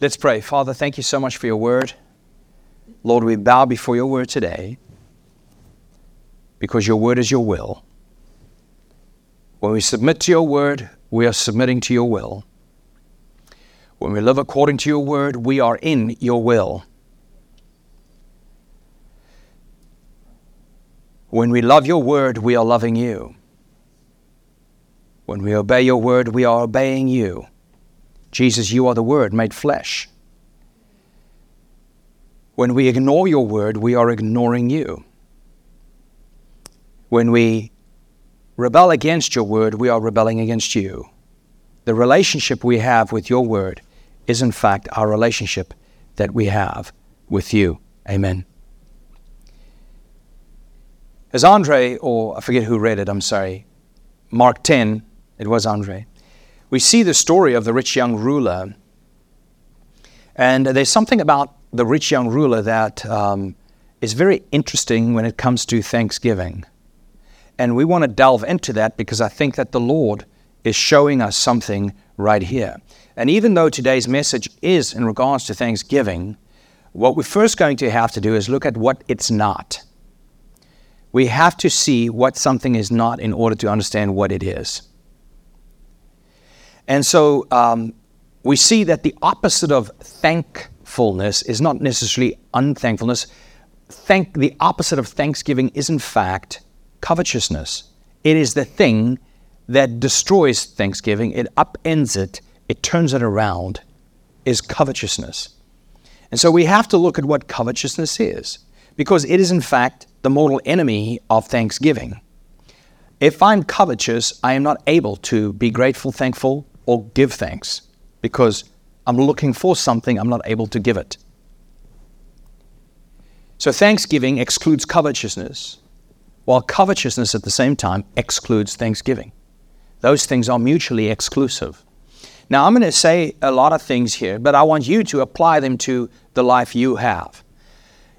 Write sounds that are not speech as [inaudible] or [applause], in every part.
Let's pray. Father, thank you so much for your word. Lord, we bow before your word today because your word is your will. When we submit to your word, we are submitting to your will. When we live according to your word, we are in your will. When we love your word, we are loving you. When we obey your word, we are obeying you. Jesus, you are the word made flesh. When we ignore your word, we are ignoring you. When we rebel against your word, we are rebelling against you. The relationship we have with your word is, in fact, our relationship that we have with you. Amen. As Andre, or I forget who read it, I'm sorry, Mark 10, it was Andre, we see the story of the rich young ruler. And there's something about the rich young ruler that um, is very interesting when it comes to Thanksgiving. And we want to delve into that because I think that the Lord is showing us something right here. And even though today's message is in regards to Thanksgiving, what we're first going to have to do is look at what it's not. We have to see what something is not in order to understand what it is. And so um, we see that the opposite of thankfulness is not necessarily unthankfulness. Thank, the opposite of thanksgiving is, in fact, covetousness. It is the thing that destroys thanksgiving, it upends it, it turns it around, is covetousness. And so we have to look at what covetousness is, because it is, in fact, the mortal enemy of thanksgiving. If I'm covetous, I am not able to be grateful, thankful, or give thanks because I'm looking for something, I'm not able to give it. So thanksgiving excludes covetousness, while covetousness at the same time excludes thanksgiving. Those things are mutually exclusive. Now, I'm going to say a lot of things here, but I want you to apply them to the life you have.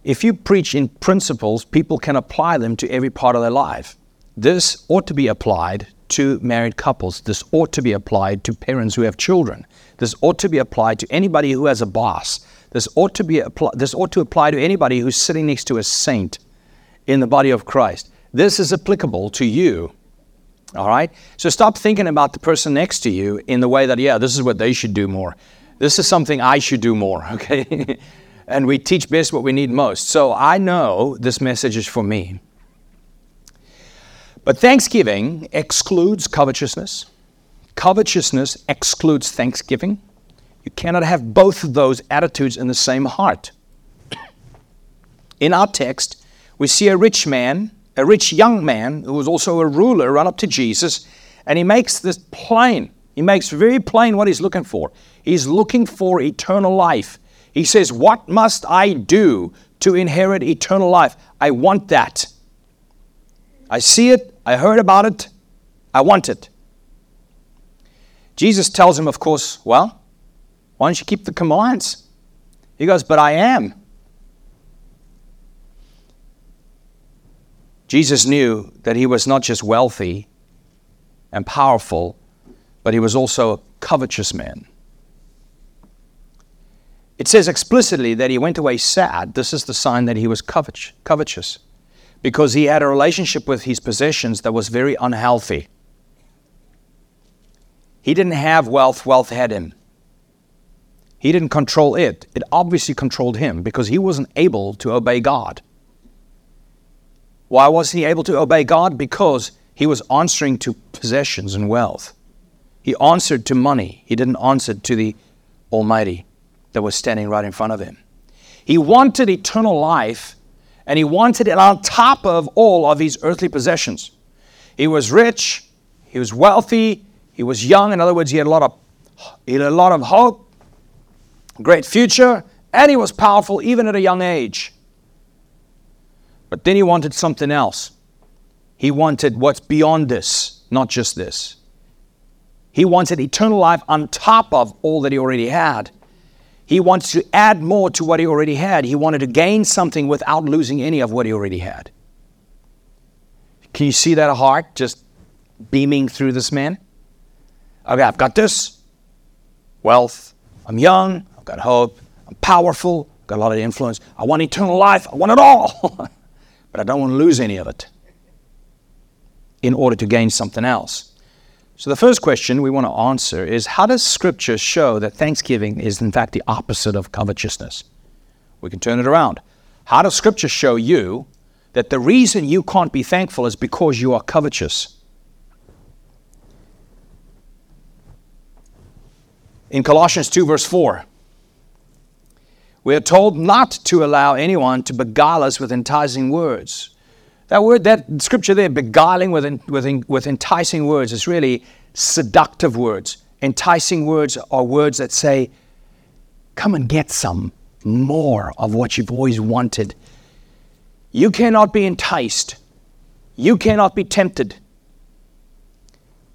If you preach in principles, people can apply them to every part of their life. This ought to be applied to married couples. This ought to be applied to parents who have children. This ought to be applied to anybody who has a boss. This ought to be apply, this ought to apply to anybody who's sitting next to a saint in the body of Christ. This is applicable to you. All right? So stop thinking about the person next to you in the way that, yeah, this is what they should do more. This is something I should do more, [laughs] okay? and we teach best what we need most. So I know this message is for me. But thanksgiving excludes covetousness. Covetousness excludes thanksgiving. You cannot have both of those attitudes in the same heart. In our text, we see a rich man, a rich young man who was also a ruler, run up to Jesus, and he makes this plain. He makes very plain what he's looking for. He's looking for eternal life. He says, What must I do to inherit eternal life? I want that. I see it, I heard about it, I want it. Jesus tells him, of course, well, why don't you keep the commands? He goes, but I am. Jesus knew that he was not just wealthy and powerful, but he was also a covetous man. It says explicitly that he went away sad. This is the sign that he was covetous because he had a relationship with his possessions that was very unhealthy. He didn't have wealth, wealth had him. He didn't control it. It obviously controlled him because he wasn't able to obey God. Why was he able to obey God? Because he was answering to possessions and wealth. He answered to money. He didn't answer to the Almighty that was standing right in front of him. He wanted eternal life and he wanted it on top of all of his earthly possessions. He was rich, he was wealthy, he was young. In other words, he had a lot of, he had a lot of hope, great future, and he was powerful even at a young age. But then he wanted something else. He wanted what's beyond this, not just this. He wanted eternal life on top of all that he already had. He wants to add more to what he already had. He wanted to gain something without losing any of what he already had. Can you see that heart just beaming through this man? Okay, I've got this wealth. I'm young. I've got hope, I'm powerful, got a lot of influence. I want eternal life, I want it all. [laughs] but I don't want to lose any of it in order to gain something else. So, the first question we want to answer is how does Scripture show that thanksgiving is, in fact, the opposite of covetousness? We can turn it around. How does Scripture show you that the reason you can't be thankful is because you are covetous? In Colossians 2, verse 4, we are told not to allow anyone to beguile us with enticing words. That word, that scripture there, beguiling with, with, with enticing words, is really seductive words. Enticing words are words that say, come and get some more of what you've always wanted. You cannot be enticed. You cannot be tempted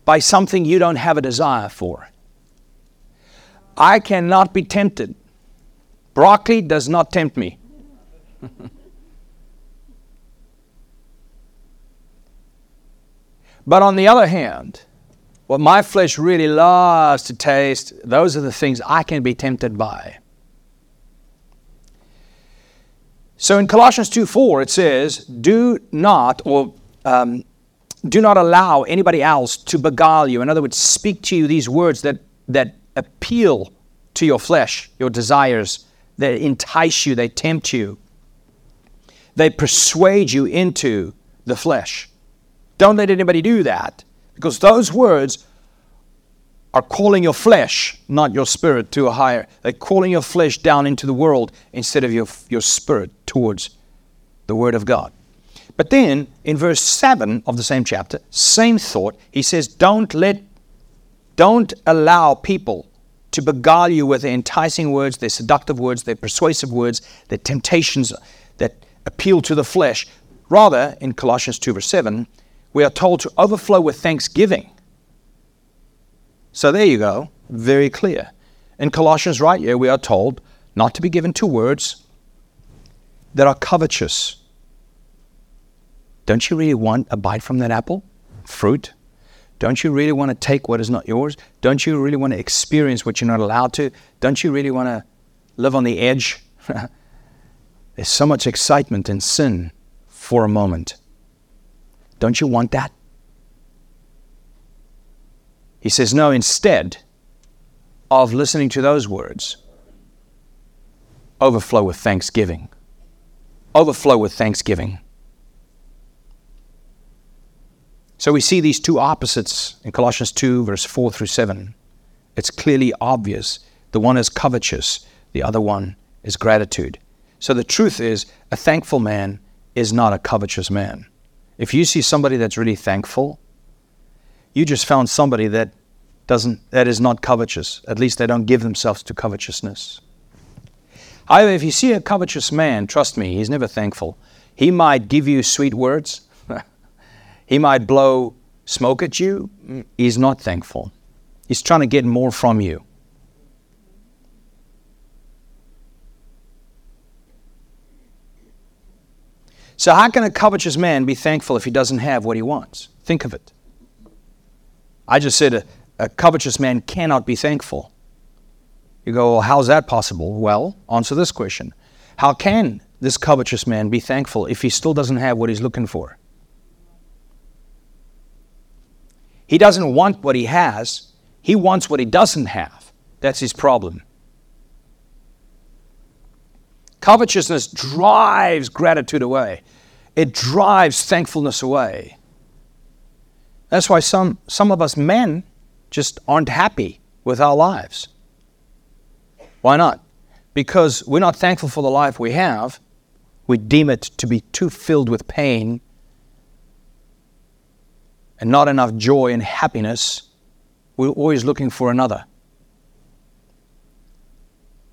by something you don't have a desire for. I cannot be tempted. Broccoli does not tempt me. [laughs] but on the other hand, what my flesh really loves to taste, those are the things I can be tempted by. So in Colossians 2 4, it says, Do not, or um, do not allow anybody else to beguile you. In other words, speak to you these words that, that appeal to your flesh, your desires, that entice you, they tempt you, they persuade you into the flesh. Don't let anybody do that because those words are calling your flesh, not your spirit, to a higher. They're calling your flesh down into the world instead of your, your spirit towards the Word of God. But then in verse 7 of the same chapter, same thought, he says, Don't let, don't allow people to beguile you with their enticing words, their seductive words, their persuasive words, their temptations that appeal to the flesh. Rather, in Colossians 2, verse 7, we are told to overflow with thanksgiving. So there you go, very clear. In Colossians, right here, we are told not to be given to words that are covetous. Don't you really want a bite from that apple? Fruit? Don't you really want to take what is not yours? Don't you really want to experience what you're not allowed to? Don't you really want to live on the edge? [laughs] There's so much excitement in sin for a moment. Don't you want that? He says, No, instead of listening to those words, overflow with thanksgiving. Overflow with thanksgiving. So we see these two opposites in Colossians 2, verse 4 through 7. It's clearly obvious. The one is covetous, the other one is gratitude. So the truth is, a thankful man is not a covetous man. If you see somebody that's really thankful, you just found somebody that doesn't that is not covetous. At least they don't give themselves to covetousness. However, if you see a covetous man, trust me, he's never thankful. He might give you sweet words, [laughs] he might blow smoke at you. He's not thankful. He's trying to get more from you. So, how can a covetous man be thankful if he doesn't have what he wants? Think of it. I just said a, a covetous man cannot be thankful. You go, well, how's that possible? Well, answer this question How can this covetous man be thankful if he still doesn't have what he's looking for? He doesn't want what he has, he wants what he doesn't have. That's his problem. Covetousness drives gratitude away, it drives thankfulness away. That's why some, some of us men just aren't happy with our lives. Why not? Because we're not thankful for the life we have. We deem it to be too filled with pain and not enough joy and happiness, we're always looking for another.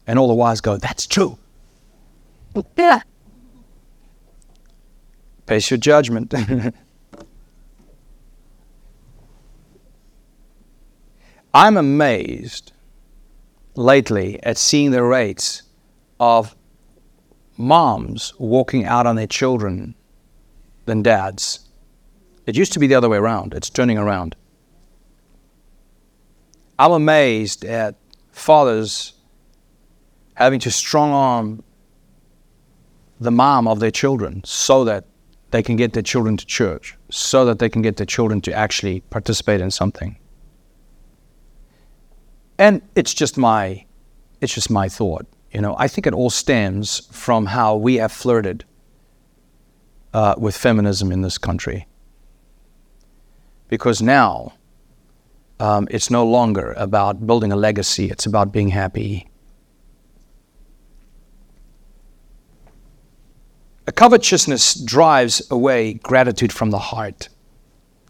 And all the wise go, That's true. Yeah. Pace your judgment. [laughs] I'm amazed lately at seeing the rates of moms walking out on their children than dads. It used to be the other way around, it's turning around. I'm amazed at fathers having to strong arm the mom of their children so that they can get their children to church, so that they can get their children to actually participate in something. And it's just my it's just my thought. You know, I think it all stems from how we have flirted uh, with feminism in this country. Because now um, it's no longer about building a legacy, it's about being happy. A covetousness drives away gratitude from the heart.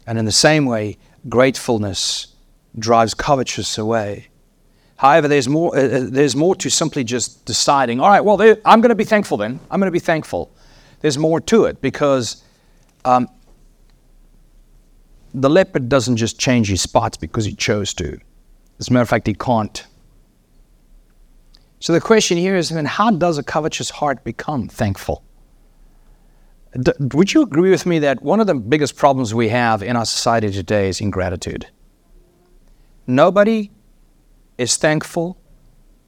And in the same way, gratefulness drives covetousness away. However, there's more, uh, uh there's more to simply just deciding, all right, well, I'm going to be thankful then. I'm going to be thankful. There's more to it because um, the leopard doesn't just change his spots because he chose to. As a matter of fact, he can't. So the question here is then, how does a covetous heart become thankful? D- would you agree with me that one of the biggest problems we have in our society today is ingratitude? Nobody is thankful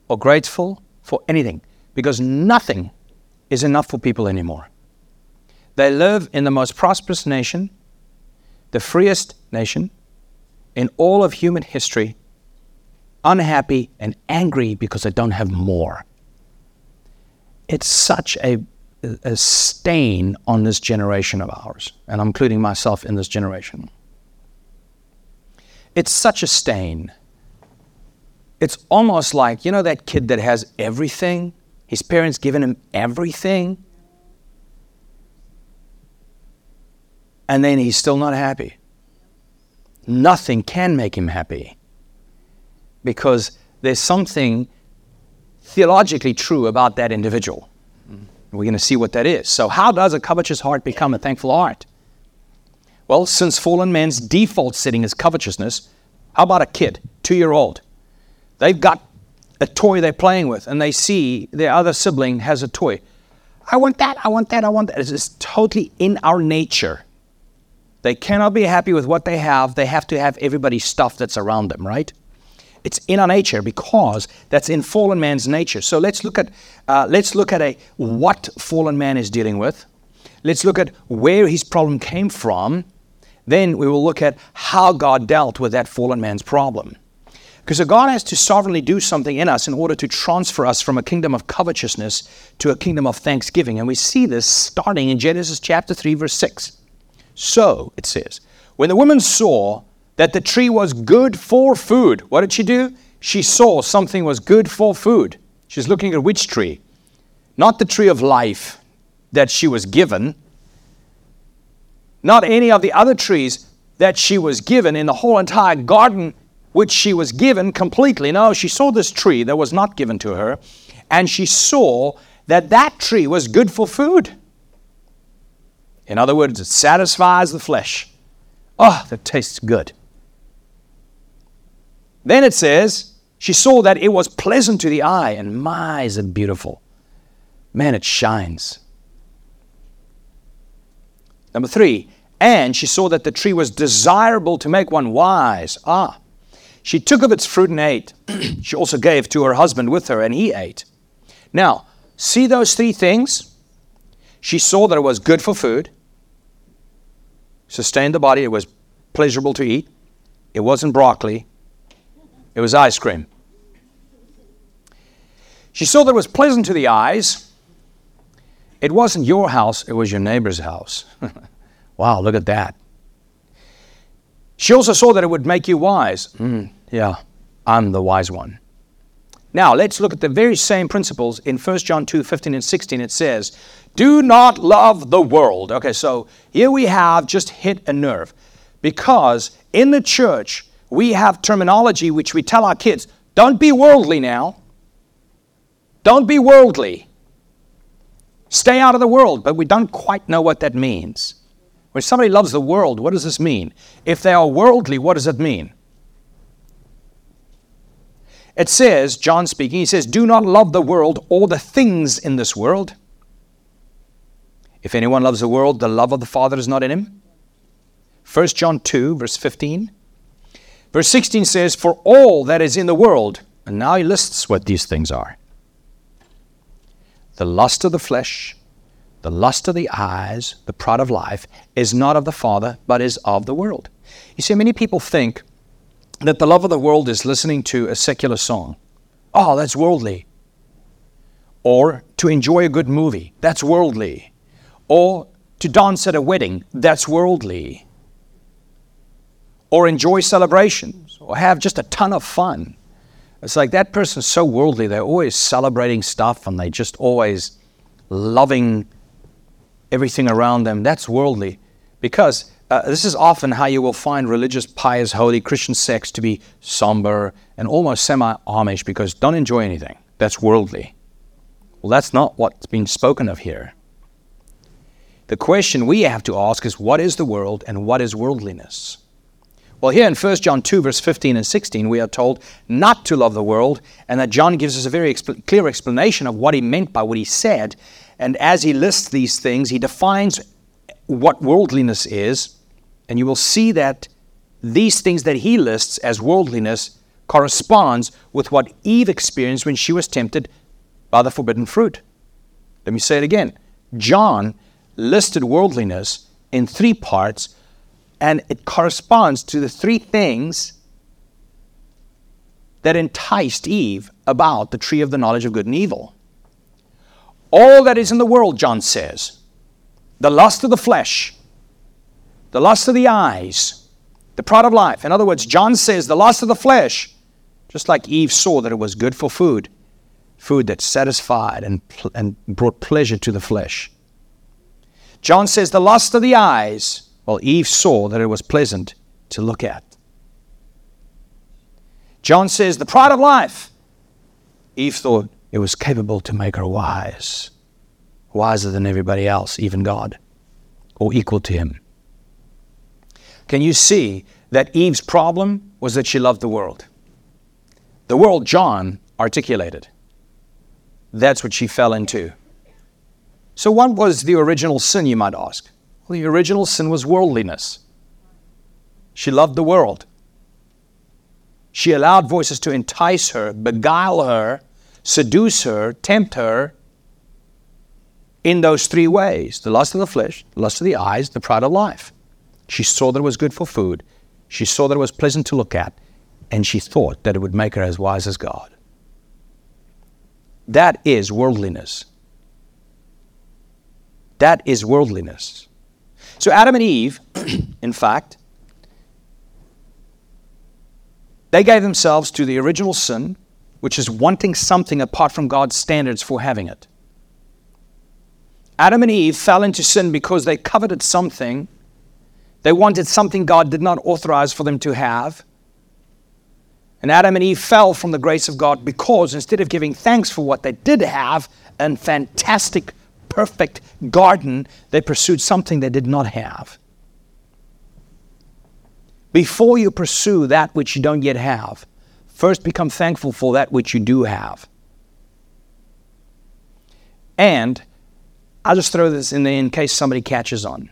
or grateful for anything because nothing is enough for people anymore. They live in the most prosperous nation, the freest nation in all of human history, unhappy and angry because they don't have more. It's such a a stain on this generation of ours, and I'm including myself in this generation. It's such a stain. It's almost like, you know, that kid that has everything, his parents giving him everything, and then he's still not happy. Nothing can make him happy because there's something theologically true about that individual. We're going to see what that is. So, how does a covetous heart become a thankful heart? Well, since fallen man's default setting is covetousness, how about a kid, two year old? They've got a toy they're playing with, and they see their other sibling has a toy. I want that, I want that, I want that. It's totally in our nature. They cannot be happy with what they have. They have to have everybody's stuff that's around them, right? It's in our nature because that's in fallen man's nature. So let's look at uh, let's look at a what fallen man is dealing with. Let's look at where his problem came from. Then we will look at how God dealt with that fallen man's problem. Because God has to sovereignly do something in us in order to transfer us from a kingdom of covetousness to a kingdom of thanksgiving. And we see this starting in Genesis chapter 3, verse 6. So, it says, when the woman saw that the tree was good for food. What did she do? She saw something was good for food. She's looking at which tree? Not the tree of life that she was given, not any of the other trees that she was given in the whole entire garden, which she was given completely. No, she saw this tree that was not given to her, and she saw that that tree was good for food. In other words, it satisfies the flesh. Oh, that tastes good. Then it says, she saw that it was pleasant to the eye, and my, is it beautiful. Man, it shines. Number three, and she saw that the tree was desirable to make one wise. Ah, she took of its fruit and ate. [clears throat] she also gave to her husband with her, and he ate. Now, see those three things? She saw that it was good for food, sustained the body, it was pleasurable to eat, it wasn't broccoli, it was ice cream. She saw that it was pleasant to the eyes. It wasn't your house, it was your neighbor's house. [laughs] wow, look at that. She also saw that it would make you wise. Mm, yeah, I'm the wise one. Now, let's look at the very same principles in 1 John 2 15 and 16. It says, Do not love the world. Okay, so here we have just hit a nerve because in the church, we have terminology which we tell our kids don't be worldly now. Don't be worldly. Stay out of the world, but we don't quite know what that means. When somebody loves the world, what does this mean? If they are worldly, what does it mean? It says, John speaking, he says, Do not love the world or the things in this world. If anyone loves the world, the love of the Father is not in him. 1 John 2, verse 15. Verse 16 says, For all that is in the world, and now he lists what these things are the lust of the flesh, the lust of the eyes, the pride of life, is not of the Father, but is of the world. You see, many people think that the love of the world is listening to a secular song. Oh, that's worldly. Or to enjoy a good movie. That's worldly. Or to dance at a wedding. That's worldly. Or enjoy celebrations. Or have just a ton of fun. It's like that person's so worldly. They're always celebrating stuff and they just always loving everything around them. That's worldly. Because uh, this is often how you will find religious, pious, holy Christian sects to be somber and almost semi Amish because don't enjoy anything. That's worldly. Well, that's not what's being spoken of here. The question we have to ask is what is the world and what is worldliness? Well, here in 1 John 2, verse 15 and 16, we are told not to love the world, and that John gives us a very clear explanation of what he meant by what he said. And as he lists these things, he defines what worldliness is, and you will see that these things that he lists as worldliness corresponds with what Eve experienced when she was tempted by the forbidden fruit. Let me say it again. John listed worldliness in three parts, and it corresponds to the three things that enticed Eve about the tree of the knowledge of good and evil. All that is in the world, John says, the lust of the flesh, the lust of the eyes, the pride of life. In other words, John says the lust of the flesh, just like Eve saw that it was good for food, food that satisfied and, and brought pleasure to the flesh. John says the lust of the eyes, well, Eve saw that it was pleasant to look at. John says the pride of life, Eve thought it was capable to make her wise, wiser than everybody else, even God, or equal to him. Can you see that Eve's problem was that she loved the world? The world John articulated. That's what she fell into. So, what was the original sin, you might ask? Well, the original sin was worldliness. She loved the world. She allowed voices to entice her, beguile her, seduce her, tempt her in those three ways the lust of the flesh, the lust of the eyes, the pride of life. She saw that it was good for food, she saw that it was pleasant to look at, and she thought that it would make her as wise as God. That is worldliness. That is worldliness. So, Adam and Eve, [clears throat] in fact, they gave themselves to the original sin, which is wanting something apart from God's standards for having it. Adam and Eve fell into sin because they coveted something. They wanted something God did not authorize for them to have. And Adam and Eve fell from the grace of God because instead of giving thanks for what they did have, and fantastic perfect garden, they pursued something they did not have. Before you pursue that which you don't yet have, first become thankful for that which you do have. And I'll just throw this in there in case somebody catches on.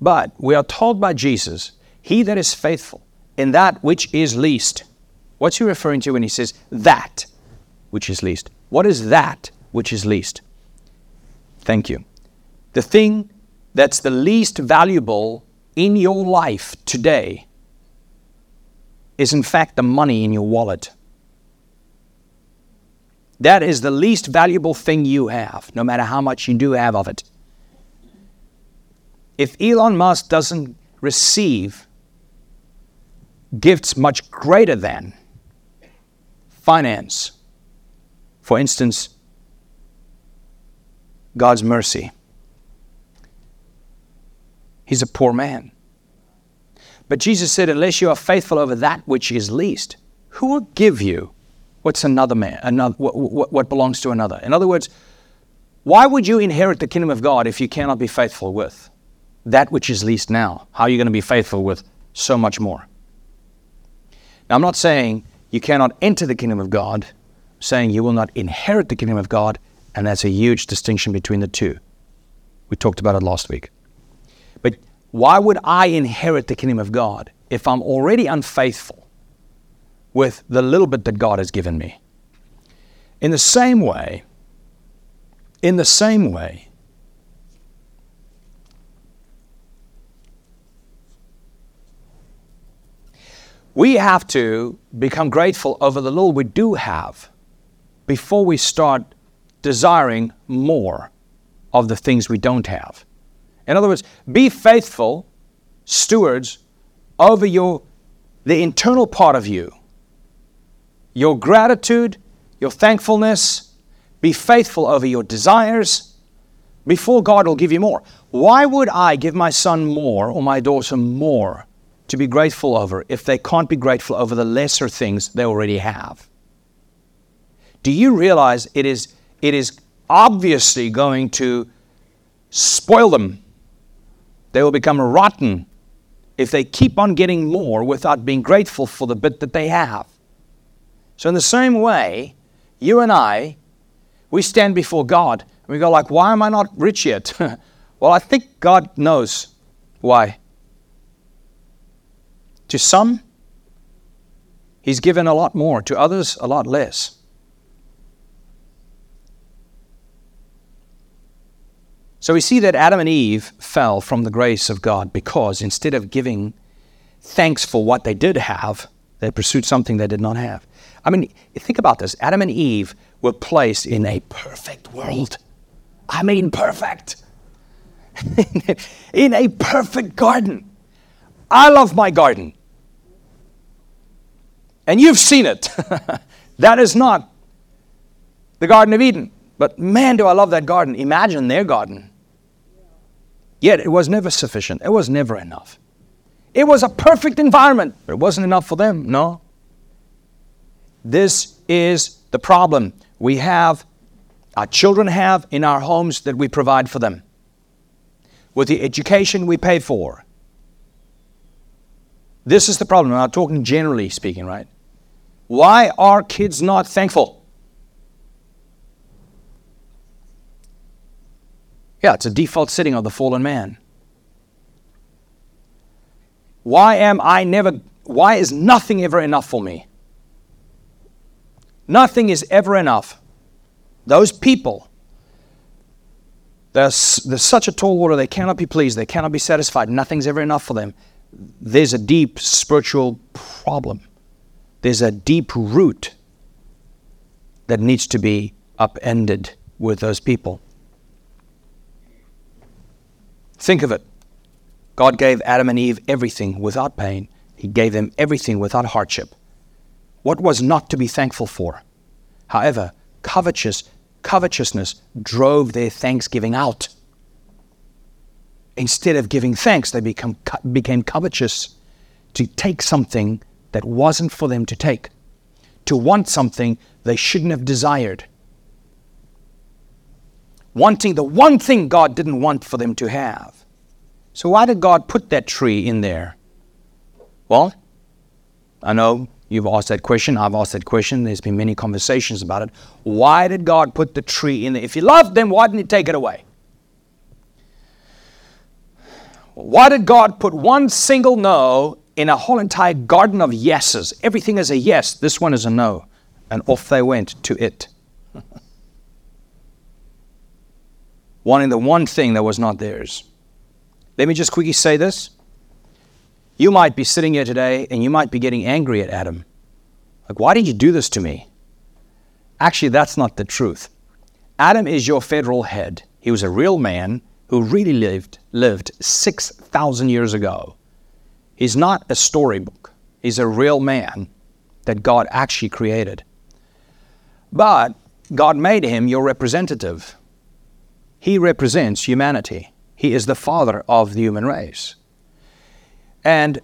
But we are told by Jesus, He that is faithful in that which is least. What's he referring to when he says that which is least? What is that which is least? Thank you. The thing that's the least valuable in your life today is, in fact, the money in your wallet. That is the least valuable thing you have, no matter how much you do have of it. If Elon Musk doesn't receive gifts much greater than finance, for instance, God's mercy. He's a poor man. But Jesus said, Unless you are faithful over that which is least, who will give you what's another man, another, what, what, what belongs to another? In other words, why would you inherit the kingdom of God if you cannot be faithful with that which is least now? How are you going to be faithful with so much more? Now, I'm not saying you cannot enter the kingdom of God, I'm saying you will not inherit the kingdom of God and that's a huge distinction between the two. We talked about it last week. But why would I inherit the kingdom of God if I'm already unfaithful with the little bit that God has given me? In the same way, In the same way, we have to become grateful over the little we do have before we start desiring more of the things we don't have. In other words, be faithful stewards over your the internal part of you. Your gratitude, your thankfulness, be faithful over your desires before God will give you more. Why would I give my son more or my daughter more to be grateful over if they can't be grateful over the lesser things they already have? Do you realize it is it is obviously going to spoil them. They will become rotten if they keep on getting more without being grateful for the bit that they have. So in the same way, you and I, we stand before God and we go like, why am I not rich yet? [laughs] well, I think God knows why. To some, He's given a lot more, to others, a lot less. So we see that Adam and Eve fell from the grace of God because instead of giving thanks for what they did have, they pursued something they did not have. I mean, think about this Adam and Eve were placed in a perfect world. I mean, perfect. [laughs] in a perfect garden. I love my garden. And you've seen it. [laughs] that is not the Garden of Eden. But man, do I love that garden. Imagine their garden. Yet it was never sufficient. It was never enough. It was a perfect environment, but it wasn't enough for them. No. This is the problem we have, our children have in our homes that we provide for them, with the education we pay for. This is the problem. I'm talking generally speaking, right? Why are kids not thankful? Yeah, it's a default setting of the fallen man. Why am I never, why is nothing ever enough for me? Nothing is ever enough. Those people, there's, there's such a tall order, they cannot be pleased, they cannot be satisfied, nothing's ever enough for them. There's a deep spiritual problem. There's a deep root that needs to be upended with those people. Think of it. God gave Adam and Eve everything without pain, He gave them everything without hardship. What was not to be thankful for? However, covetous, covetousness drove their thanksgiving out. Instead of giving thanks, they become, became covetous to take something that wasn't for them to take, to want something they shouldn't have desired wanting the one thing God didn't want for them to have. So, why did God put that tree in there? Well, I know you've asked that question. I've asked that question. There's been many conversations about it. Why did God put the tree in there? If He loved them, why didn't He take it away? Why did God put one single no in a whole entire garden of yeses? Everything is a yes, this one is a no. And off they went to it. [laughs] wanting the one thing that was not theirs. Let me just quickly say this. You might be sitting here today and you might be getting angry at Adam. Like, why did you do this to me? Actually, that's not the truth. Adam is your federal head. He was a real man who really lived, lived 6,000 years ago. He's not a storybook. He's a real man that God actually created. But God made him your representative. He represents humanity. He is the father of the human race. And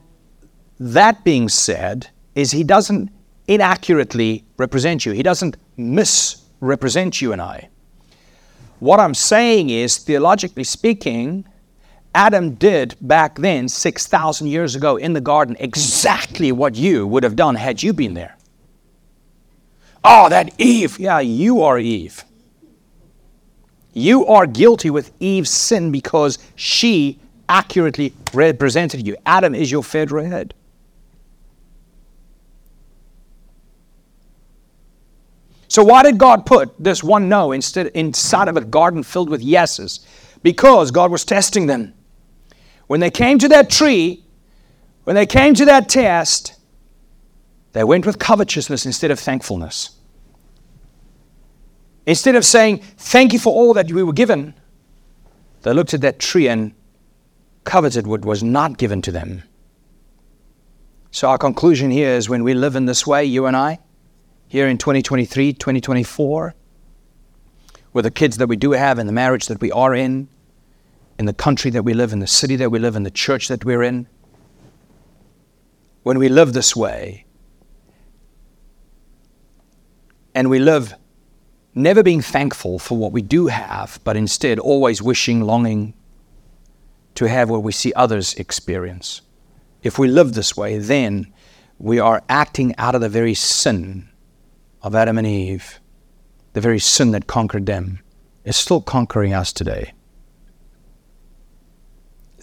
that being said, is he doesn't inaccurately represent you. He doesn't misrepresent you and I. What I'm saying is, theologically speaking, Adam did back then, 6,000 years ago in the garden, exactly what you would have done had you been there. Oh, that Eve. Yeah, you are Eve. You are guilty with Eve's sin because she accurately represented you. Adam is your federal head. So why did God put this one no instead inside of a garden filled with yeses? Because God was testing them. When they came to that tree, when they came to that test, they went with covetousness instead of thankfulness. Instead of saying, Thank you for all that we were given, they looked at that tree and coveted what was not given to them. So, our conclusion here is when we live in this way, you and I, here in 2023, 2024, with the kids that we do have, in the marriage that we are in, in the country that we live, in the city that we live, in the church that we're in, when we live this way, and we live never being thankful for what we do have, but instead always wishing, longing to have what we see others experience. If we live this way, then we are acting out of the very sin of Adam and Eve. The very sin that conquered them is still conquering us today.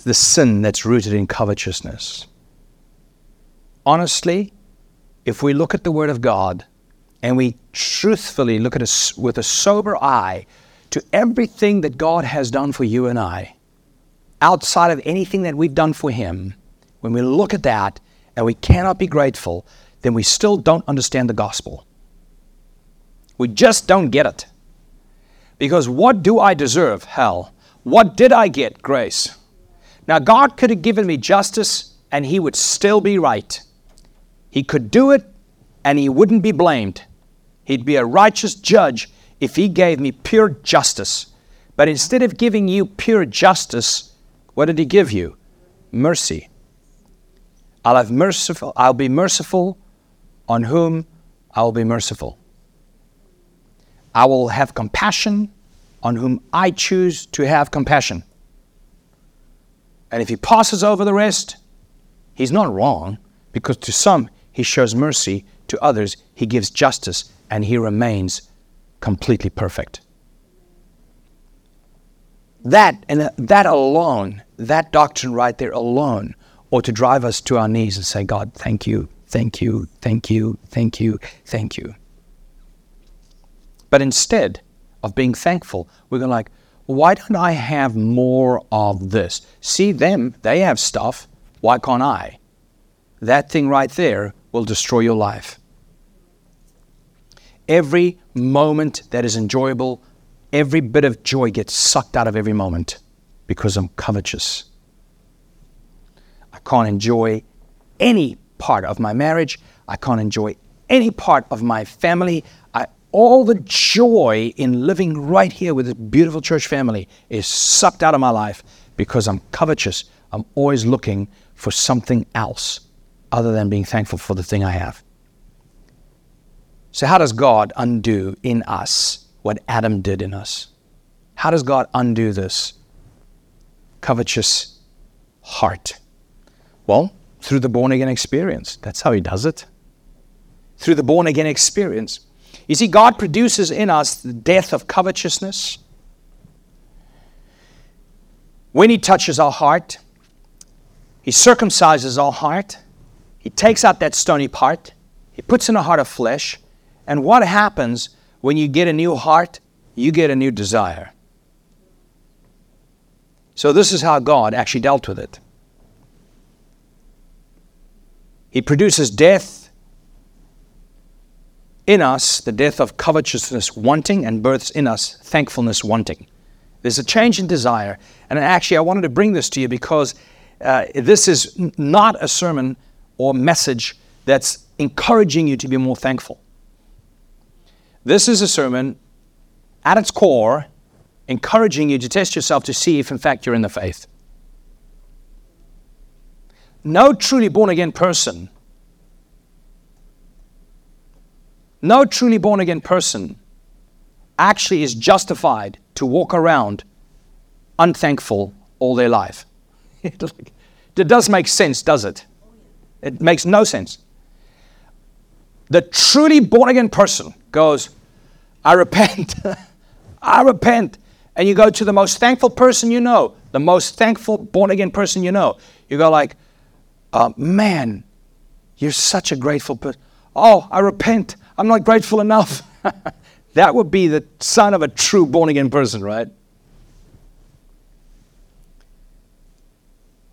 The sin that's rooted in covetousness. Honestly, if we look at the Word of God, and we truthfully look at it with a sober eye to everything that God has done for you and I, outside of anything that we've done for Him, when we look at that and we cannot be grateful, then we still don't understand the gospel. We just don't get it. Because what do I deserve? Hell. What did I get? Grace. Now, God could have given me justice and He would still be right. He could do it and He wouldn't be blamed. He'd be a righteous judge if he gave me pure justice. But instead of giving you pure justice, what did he give you? Mercy. I'll have merciful, I'll be merciful on whom I will be merciful. I will have compassion on whom I choose to have compassion. And if he passes over the rest, he's not wrong, because to some he shows mercy, to others he gives justice and he remains completely perfect. That and that alone, that doctrine right there alone, ought to drive us to our knees and say, God, thank you, thank you, thank you, thank you, thank you. But instead of being thankful, we're going like, why don't I have more of this? See them, they have stuff. Why can't I? That thing right there will destroy your life. Every moment that is enjoyable, every bit of joy gets sucked out of every moment because I'm covetous. I can't enjoy any part of my marriage. I can't enjoy any part of my family. I, all the joy in living right here with this beautiful church family is sucked out of my life because I'm covetous. I'm always looking for something else other than being thankful for the thing I have. So, how does God undo in us what Adam did in us? How does God undo this covetous heart? Well, through the born again experience. That's how He does it. Through the born again experience. You see, God produces in us the death of covetousness. When He touches our heart, He circumcises our heart, He takes out that stony part, He puts in a heart of flesh and what happens when you get a new heart? You get a new desire. So, this is how God actually dealt with it. He produces death in us, the death of covetousness wanting, and births in us thankfulness wanting. There's a change in desire. And actually, I wanted to bring this to you because uh, this is not a sermon or message that's encouraging you to be more thankful. This is a sermon at its core encouraging you to test yourself to see if, in fact, you're in the faith. No truly born again person, no truly born again person actually is justified to walk around unthankful all their life. [laughs] it does make sense, does it? It makes no sense. The truly born again person goes, I repent. [laughs] I repent. And you go to the most thankful person you know, the most thankful born again person you know. You go like, uh, man, you're such a grateful person. Oh, I repent. I'm not grateful enough. [laughs] that would be the sign of a true born again person, right?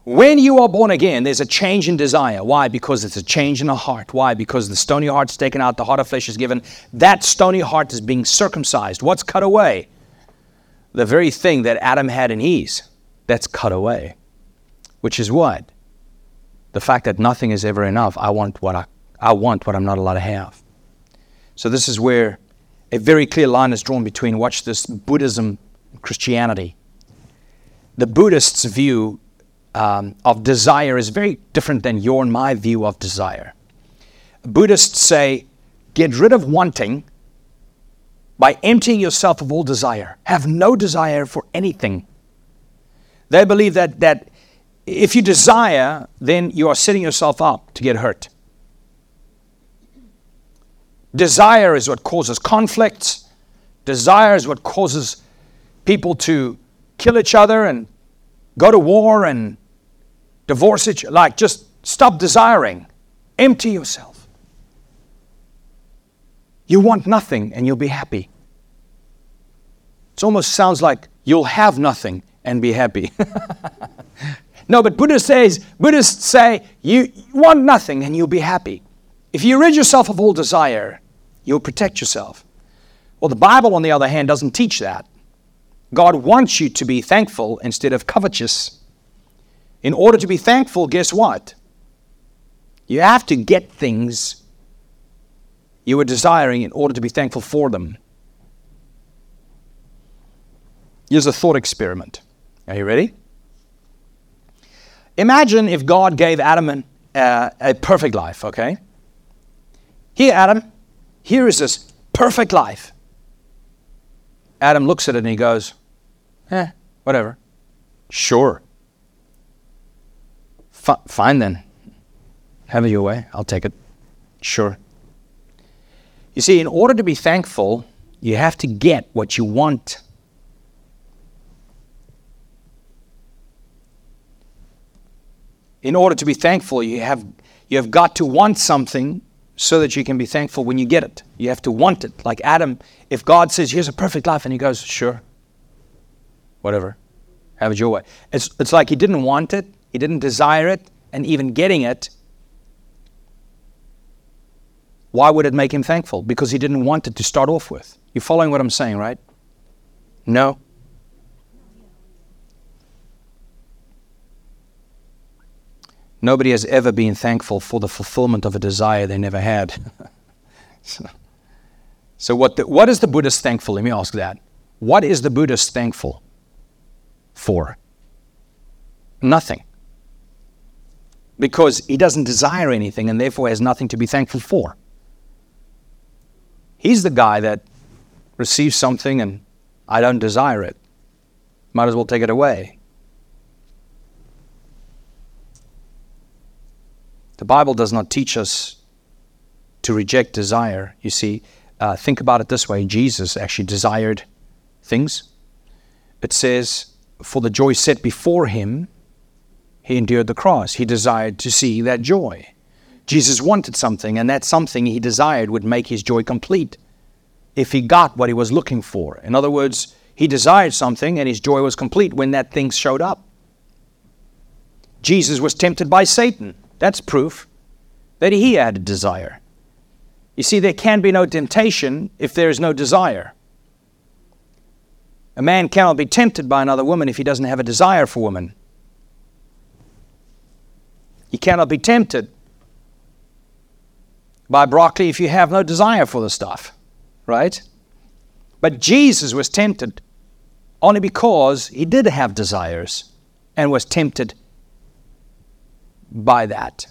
When you are born again, there's a change in desire. Why? Because it's a change in the heart. Why? Because the stony heart's taken out, the heart of flesh is given. That stony heart is being circumcised. What's cut away? The very thing that Adam had in Eden. That's cut away. Which is what? The fact that nothing is ever enough. I want what I, I want what I'm not allowed to have. So this is where a very clear line is drawn between watch this Buddhism Christianity. The Buddhists' view um, of desire is very different than your and my view of desire. Buddhists say, get rid of wanting by emptying yourself of all desire. Have no desire for anything. They believe that, that if you desire, then you are setting yourself up to get hurt. Desire is what causes conflicts. Desire is what causes people to kill each other and go to war and divorce it, like just stop desiring, empty yourself. You want nothing and you'll be happy. It almost sounds like you'll have nothing and be happy. [laughs] no, but Buddha says, Buddhists say you want nothing and you'll be happy. If you rid yourself of all desire, you'll protect yourself. Well, the Bible, on the other hand, doesn't teach that. God wants you to be thankful instead of covetous. In order to be thankful, guess what? You have to get things you were desiring in order to be thankful for them. Here's a thought experiment. Are you ready? Imagine if God gave Adam an, uh, a perfect life, okay? Here, Adam, here is this perfect life. Adam looks at it and he goes, eh, whatever. Sure. F- fine then. Have it your way. I'll take it. Sure. You see, in order to be thankful, you have to get what you want. In order to be thankful, you have, you have got to want something so that you can be thankful when you get it. You have to want it. Like Adam, if God says, Here's a perfect life, and he goes, Sure, whatever, have it your way. It's, it's like he didn't want it, he didn't desire it, and even getting it, why would it make him thankful? Because he didn't want it to start off with. You following what I'm saying, right? No? Nobody has ever been thankful for the fulfillment of a desire they never had. [laughs] so, so, what, the, what is the Buddhist thankful? Let me ask that. What is the Buddhist thankful for? Nothing because he doesn't desire anything and therefore has nothing to be thankful for. He's the guy that receives something and I don't desire it. Might as well take it away. The Bible does not teach us to reject desire. You see, uh, think about it this way Jesus actually desired things. It says, For the joy set before him, he endured the cross. He desired to see that joy. Jesus wanted something, and that something he desired would make his joy complete if he got what he was looking for. In other words, he desired something, and his joy was complete when that thing showed up. Jesus was tempted by Satan. That's proof that he had a desire. You see, there can be no temptation if there is no desire. A man cannot be tempted by another woman if he doesn't have a desire for woman. You cannot be tempted by broccoli if you have no desire for the stuff, right? But Jesus was tempted only because he did have desires and was tempted by that.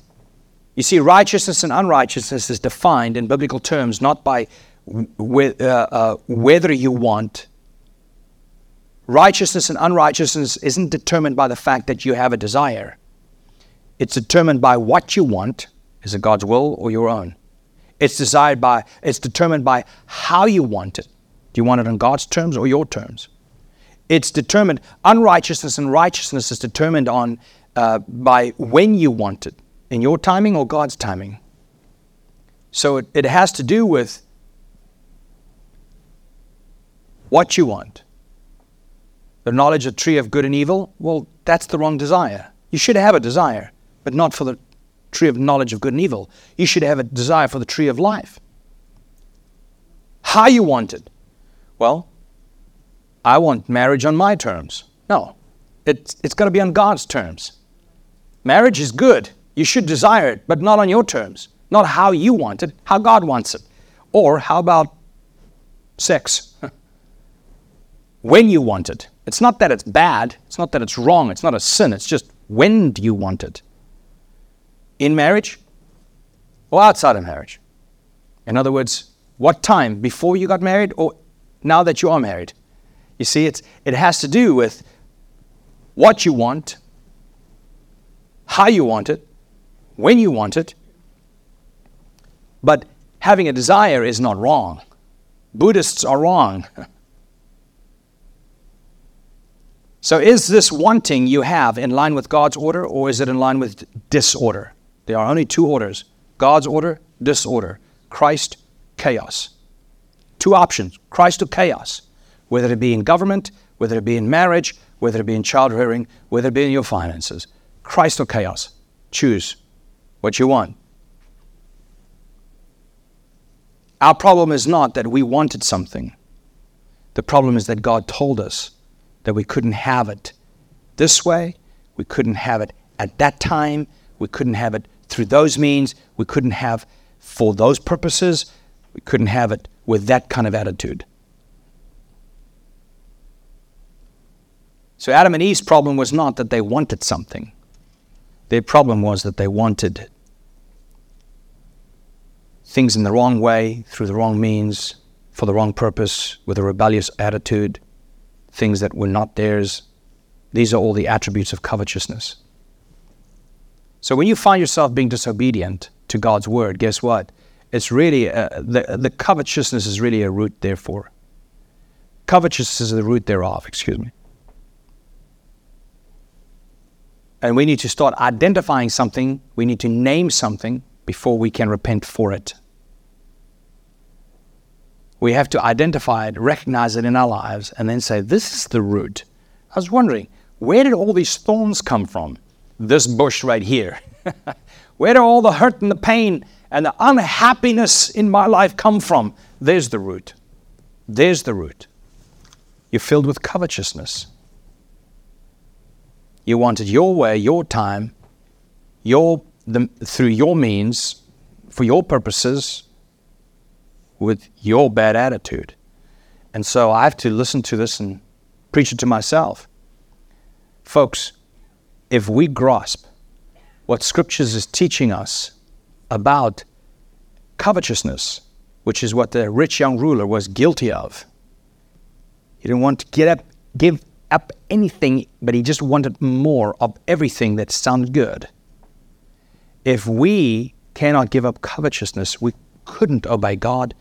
You see, righteousness and unrighteousness is defined in biblical terms not by uh, uh, whether you want. Righteousness and unrighteousness isn't determined by the fact that you have a desire. It's determined by what you want. Is it God's will or your own? It's desired by, it's determined by how you want it. Do you want it on God's terms or your terms? It's determined, unrighteousness and righteousness is determined on uh, by when you want it, in your timing or God's timing. So it, it has to do with what you want. The knowledge of tree of good and evil, well, that's the wrong desire. You should have a desire, but not for the tree of knowledge of good and evil. You should have a desire for the tree of life. How you want it? Well, I want marriage on my terms. No, it's, it's got to be on God's terms. Marriage is good. You should desire it, but not on your terms. Not how you want it, how God wants it. Or how about sex? [laughs] when you want it. It's not that it's bad, it's not that it's wrong, it's not a sin, it's just when do you want it? In marriage or outside of marriage? In other words, what time? Before you got married or now that you are married? You see, it's, it has to do with what you want, how you want it, when you want it. But having a desire is not wrong. Buddhists are wrong. [laughs] so, is this wanting you have in line with God's order or is it in line with disorder? There are only two orders God's order, disorder. Christ, chaos. Two options Christ or chaos, whether it be in government, whether it be in marriage, whether it be in child rearing, whether it be in your finances. Christ or chaos. Choose what you want. Our problem is not that we wanted something. The problem is that God told us that we couldn't have it this way, we couldn't have it at that time, we couldn't have it through those means, we couldn't have for those purposes, we couldn't have it with that kind of attitude. So Adam and Eve's problem was not that they wanted something. Their problem was that they wanted things in the wrong way, through the wrong means, for the wrong purpose, with a rebellious attitude, things that were not theirs. These are all the attributes of covetousness. So when you find yourself being disobedient to God's word, guess what? It's really, uh, the, the covetousness is really a root, therefore. Covetousness is the root thereof, excuse me. And we need to start identifying something, we need to name something before we can repent for it. We have to identify it, recognize it in our lives, and then say, This is the root. I was wondering, where did all these thorns come from? This bush right here. [laughs] where do all the hurt and the pain and the unhappiness in my life come from? There's the root. There's the root. You're filled with covetousness. You wanted your way, your time, your the, through your means, for your purposes, with your bad attitude. And so I have to listen to this and preach it to myself. Folks, if we grasp what Scriptures is teaching us about covetousness, which is what the rich young ruler was guilty of, he didn't want to get up, give up anything, but he just wanted more of everything that sounded good. If we cannot give up covetousness, we couldn't obey God,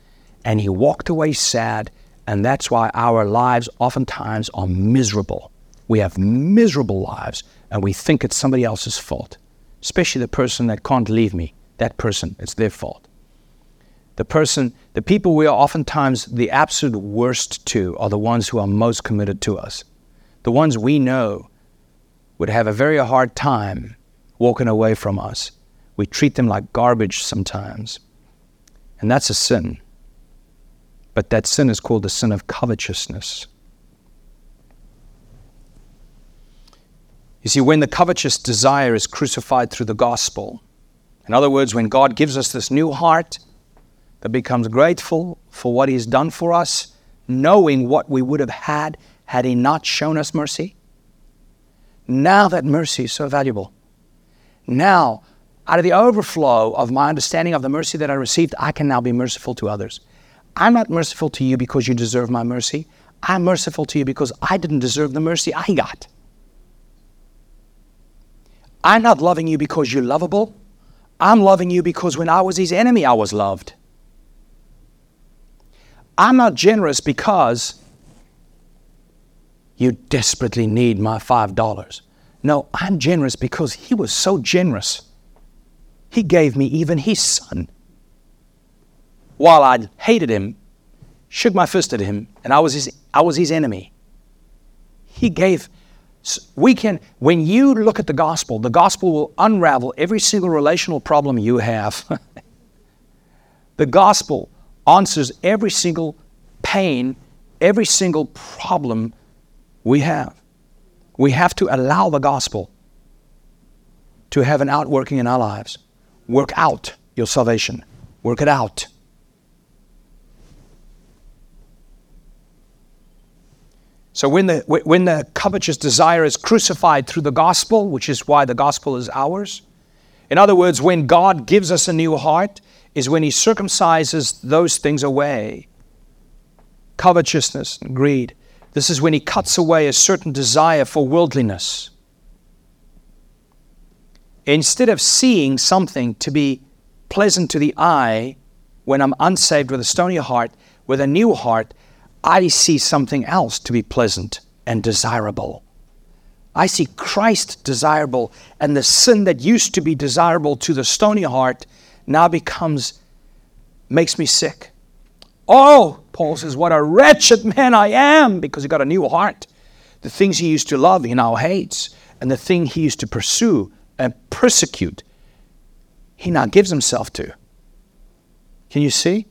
and he walked away sad, and that's why our lives oftentimes are miserable. We have miserable lives, and we think it's somebody else's fault, especially the person that can't leave me. That person, it's their fault. The person, the people we are oftentimes the absolute worst to are the ones who are most committed to us the ones we know would have a very hard time walking away from us. We treat them like garbage sometimes. And that's a sin. But that sin is called the sin of covetousness. You see, when the covetous desire is crucified through the gospel, in other words, when God gives us this new heart that becomes grateful for what He's done for us, knowing what we would have had had He not shown us mercy? Now that mercy is so valuable. Now, out of the overflow of my understanding of the mercy that I received, I can now be merciful to others. I'm not merciful to you because you deserve my mercy. I'm merciful to you because I didn't deserve the mercy I got. I'm not loving you because you're lovable. I'm loving you because when I was his enemy, I was loved. I'm not generous because you desperately need my $5. No, I'm generous because He was so generous. He gave me even His Son. While I hated Him, shook my fist at him, and I was his, I was his enemy. He gave, we can, when you look at the gospel, the gospel will unravel every single relational problem you have. [laughs] the gospel answers every single pain, every single problem we have. We have to allow the gospel to have an outworking in our lives. Work out your salvation. Work it out. So when the, when the covetous desire is crucified through the gospel, which is why the gospel is ours, in other words, when God gives us a new heart, is when He circumcises those things away covetousness and greed. This is when He cuts away a certain desire for worldliness. Instead of seeing something to be pleasant to the eye when I'm unsaved with a stony heart, with a new heart, I see something else to be pleasant and desirable. I see Christ desirable, and the sin that used to be desirable to the stony heart now becomes, makes me sick. Oh, Paul says, what a wretched man I am because he got a new heart. The things he used to love, he now hates. And the thing he used to pursue and persecute, he now gives himself to. Can you see?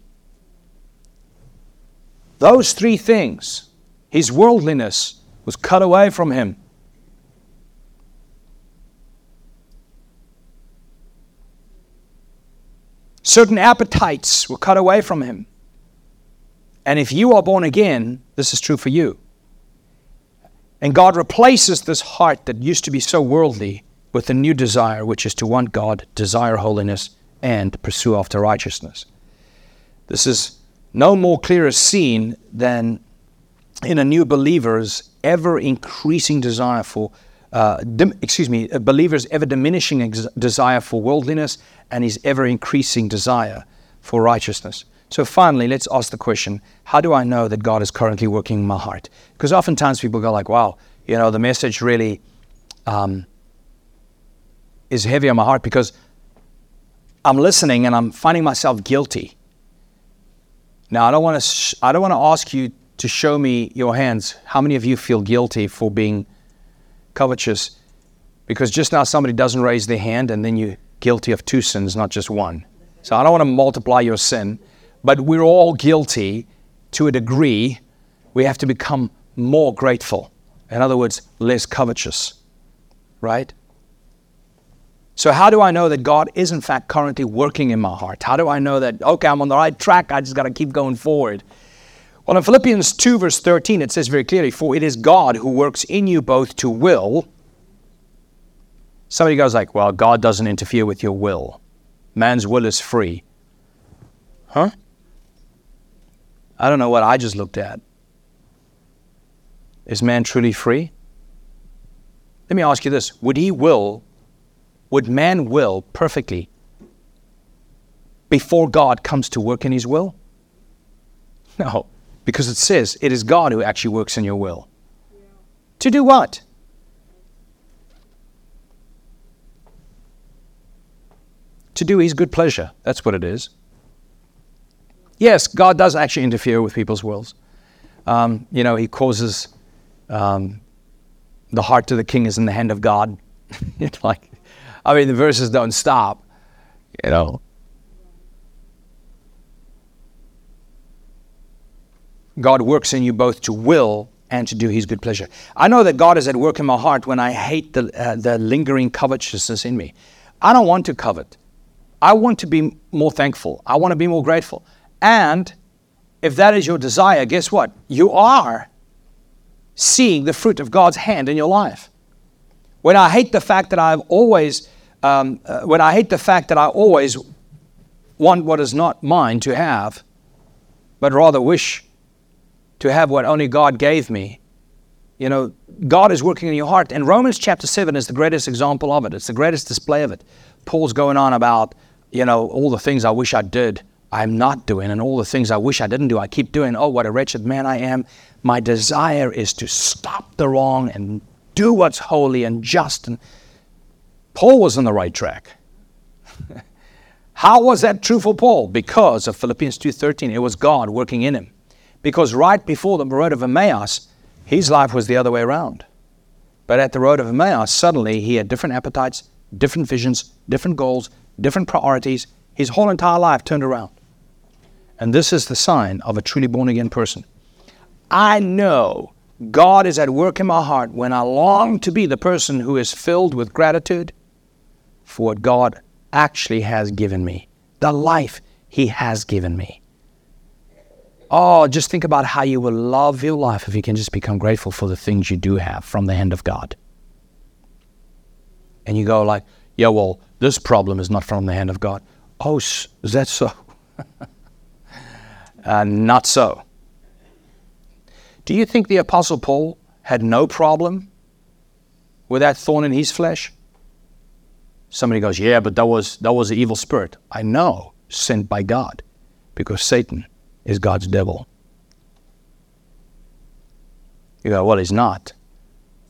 Those three things, his worldliness was cut away from him. Certain appetites were cut away from him. And if you are born again, this is true for you. And God replaces this heart that used to be so worldly with a new desire, which is to want God, desire holiness, and pursue after righteousness. This is no more clearer seen than in a new believer's ever increasing desire for, uh, dim, excuse me, a believer's ever diminishing ex- desire for worldliness and his ever increasing desire for righteousness. So finally, let's ask the question, how do I know that God is currently working in my heart? Because oftentimes people go like, wow, you know, the message really um, is heavy on my heart because I'm listening and I'm finding myself guilty now, I don't want to sh- I don't want to ask you to show me your hands. How many of you feel guilty for being covetous? Because just now somebody doesn't raise their hand and then you're guilty of two sins, not just one. So I don't want to multiply your sin, but we're all guilty to a degree. We have to become more grateful. In other words, less covetous. Right? So, how do I know that God is in fact currently working in my heart? How do I know that, okay, I'm on the right track, I just got to keep going forward? Well, in Philippians 2, verse 13, it says very clearly, For it is God who works in you both to will. Somebody goes like, Well, God doesn't interfere with your will. Man's will is free. Huh? I don't know what I just looked at. Is man truly free? Let me ask you this Would he will would man will perfectly before God comes to work in his will? No, because it says it is God who actually works in your will. To do what? To do his good pleasure. That's what it is. Yes, God does actually interfere with people's wills. Um, you know, he causes um, the heart of the king is in the hand of God. [laughs] Like I mean, the verses don't stop, you know. God works in you both to will and to do His good pleasure. I know that God is at work in my heart when I hate the, uh, the lingering covetousness in me. I don't want to covet. I want to be more thankful. I want to be more grateful. And if that is your desire, guess what? You are seeing the fruit of God's hand in your life. When I hate the fact that I've always um, uh, when I hate the fact that I always want what is not mine to have, but rather wish to have what only God gave me. You know, God is working in your heart. And Romans chapter 7 is the greatest example of it. It's the greatest display of it. Paul's going on about, you know, all the things I wish I did, I'm not doing, and all the things I wish I didn't do, I keep doing. Oh, what a wretched man I am. My desire is to stop the wrong and do what's holy and just and Paul was on the right track. [laughs] How was that true for Paul? Because of Philippians 2:13. It was God working in him. Because right before the road of Emmaus, his life was the other way around. But at the road of Emmaus, suddenly he had different appetites, different visions, different goals, different priorities. His whole entire life turned around. And this is the sign of a truly born again person. I know God is at work in my heart when I long to be the person who is filled with gratitude for what God actually has given me, the life He has given me. Oh, just think about how you will love your life if you can just become grateful for the things you do have from the hand of God. And you go like, yeah, well, this problem is not from the hand of God. Oh, is that so? [laughs] uh, not so. Do you think the Apostle Paul had no problem with that thorn in his flesh? Somebody goes, Yeah, but that was that was an evil spirit. I know, sent by God, because Satan is God's devil. You go, Well, he's not.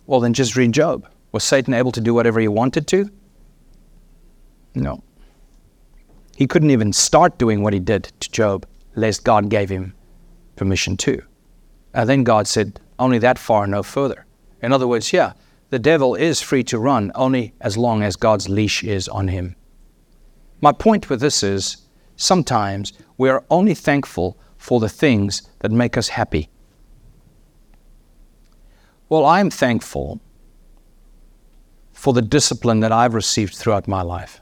Well, then just read Job. Was Satan able to do whatever he wanted to? No. He couldn't even start doing what he did to Job, lest God gave him permission to. And then God said, only that far, no further. In other words, yeah, the devil is free to run only as long as God's leash is on him. My point with this is sometimes we are only thankful for the things that make us happy. Well, I'm thankful for the discipline that I've received throughout my life.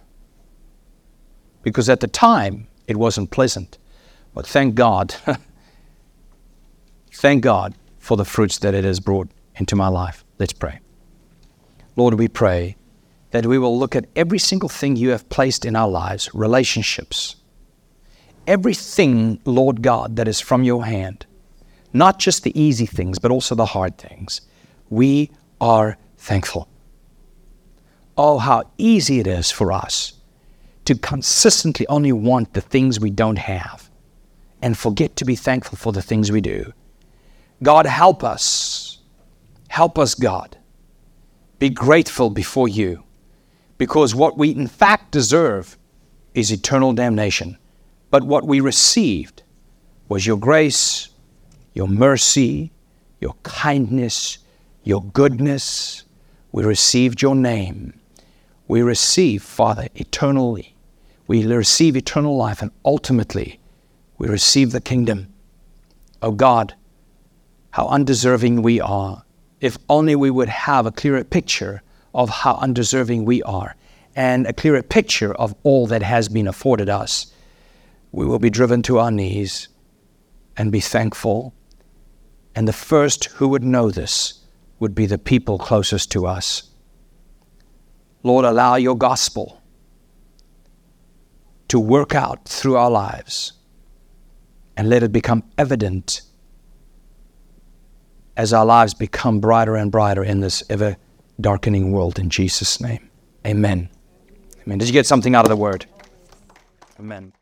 Because at the time, it wasn't pleasant. But thank God [laughs] Thank God for the fruits that it has brought into my life. Let's pray. Lord, we pray that we will look at every single thing you have placed in our lives, relationships, everything, Lord God, that is from your hand, not just the easy things, but also the hard things. We are thankful. Oh, how easy it is for us to consistently only want the things we don't have and forget to be thankful for the things we do. God, help us. Help us, God. Be grateful before you because what we in fact deserve is eternal damnation. But what we received was your grace, your mercy, your kindness, your goodness. We received your name. We receive, Father, eternally. We receive eternal life, and ultimately, we receive the kingdom. Oh God, how undeserving we are. If only we would have a clearer picture of how undeserving we are and a clearer picture of all that has been afforded us, we will be driven to our knees and be thankful. And the first who would know this would be the people closest to us. Lord, allow your gospel to work out through our lives and let it become evident as our lives become brighter and brighter in this ever darkening world. In Jesus' name, amen. Amen. Did you get something out of the word? Amen.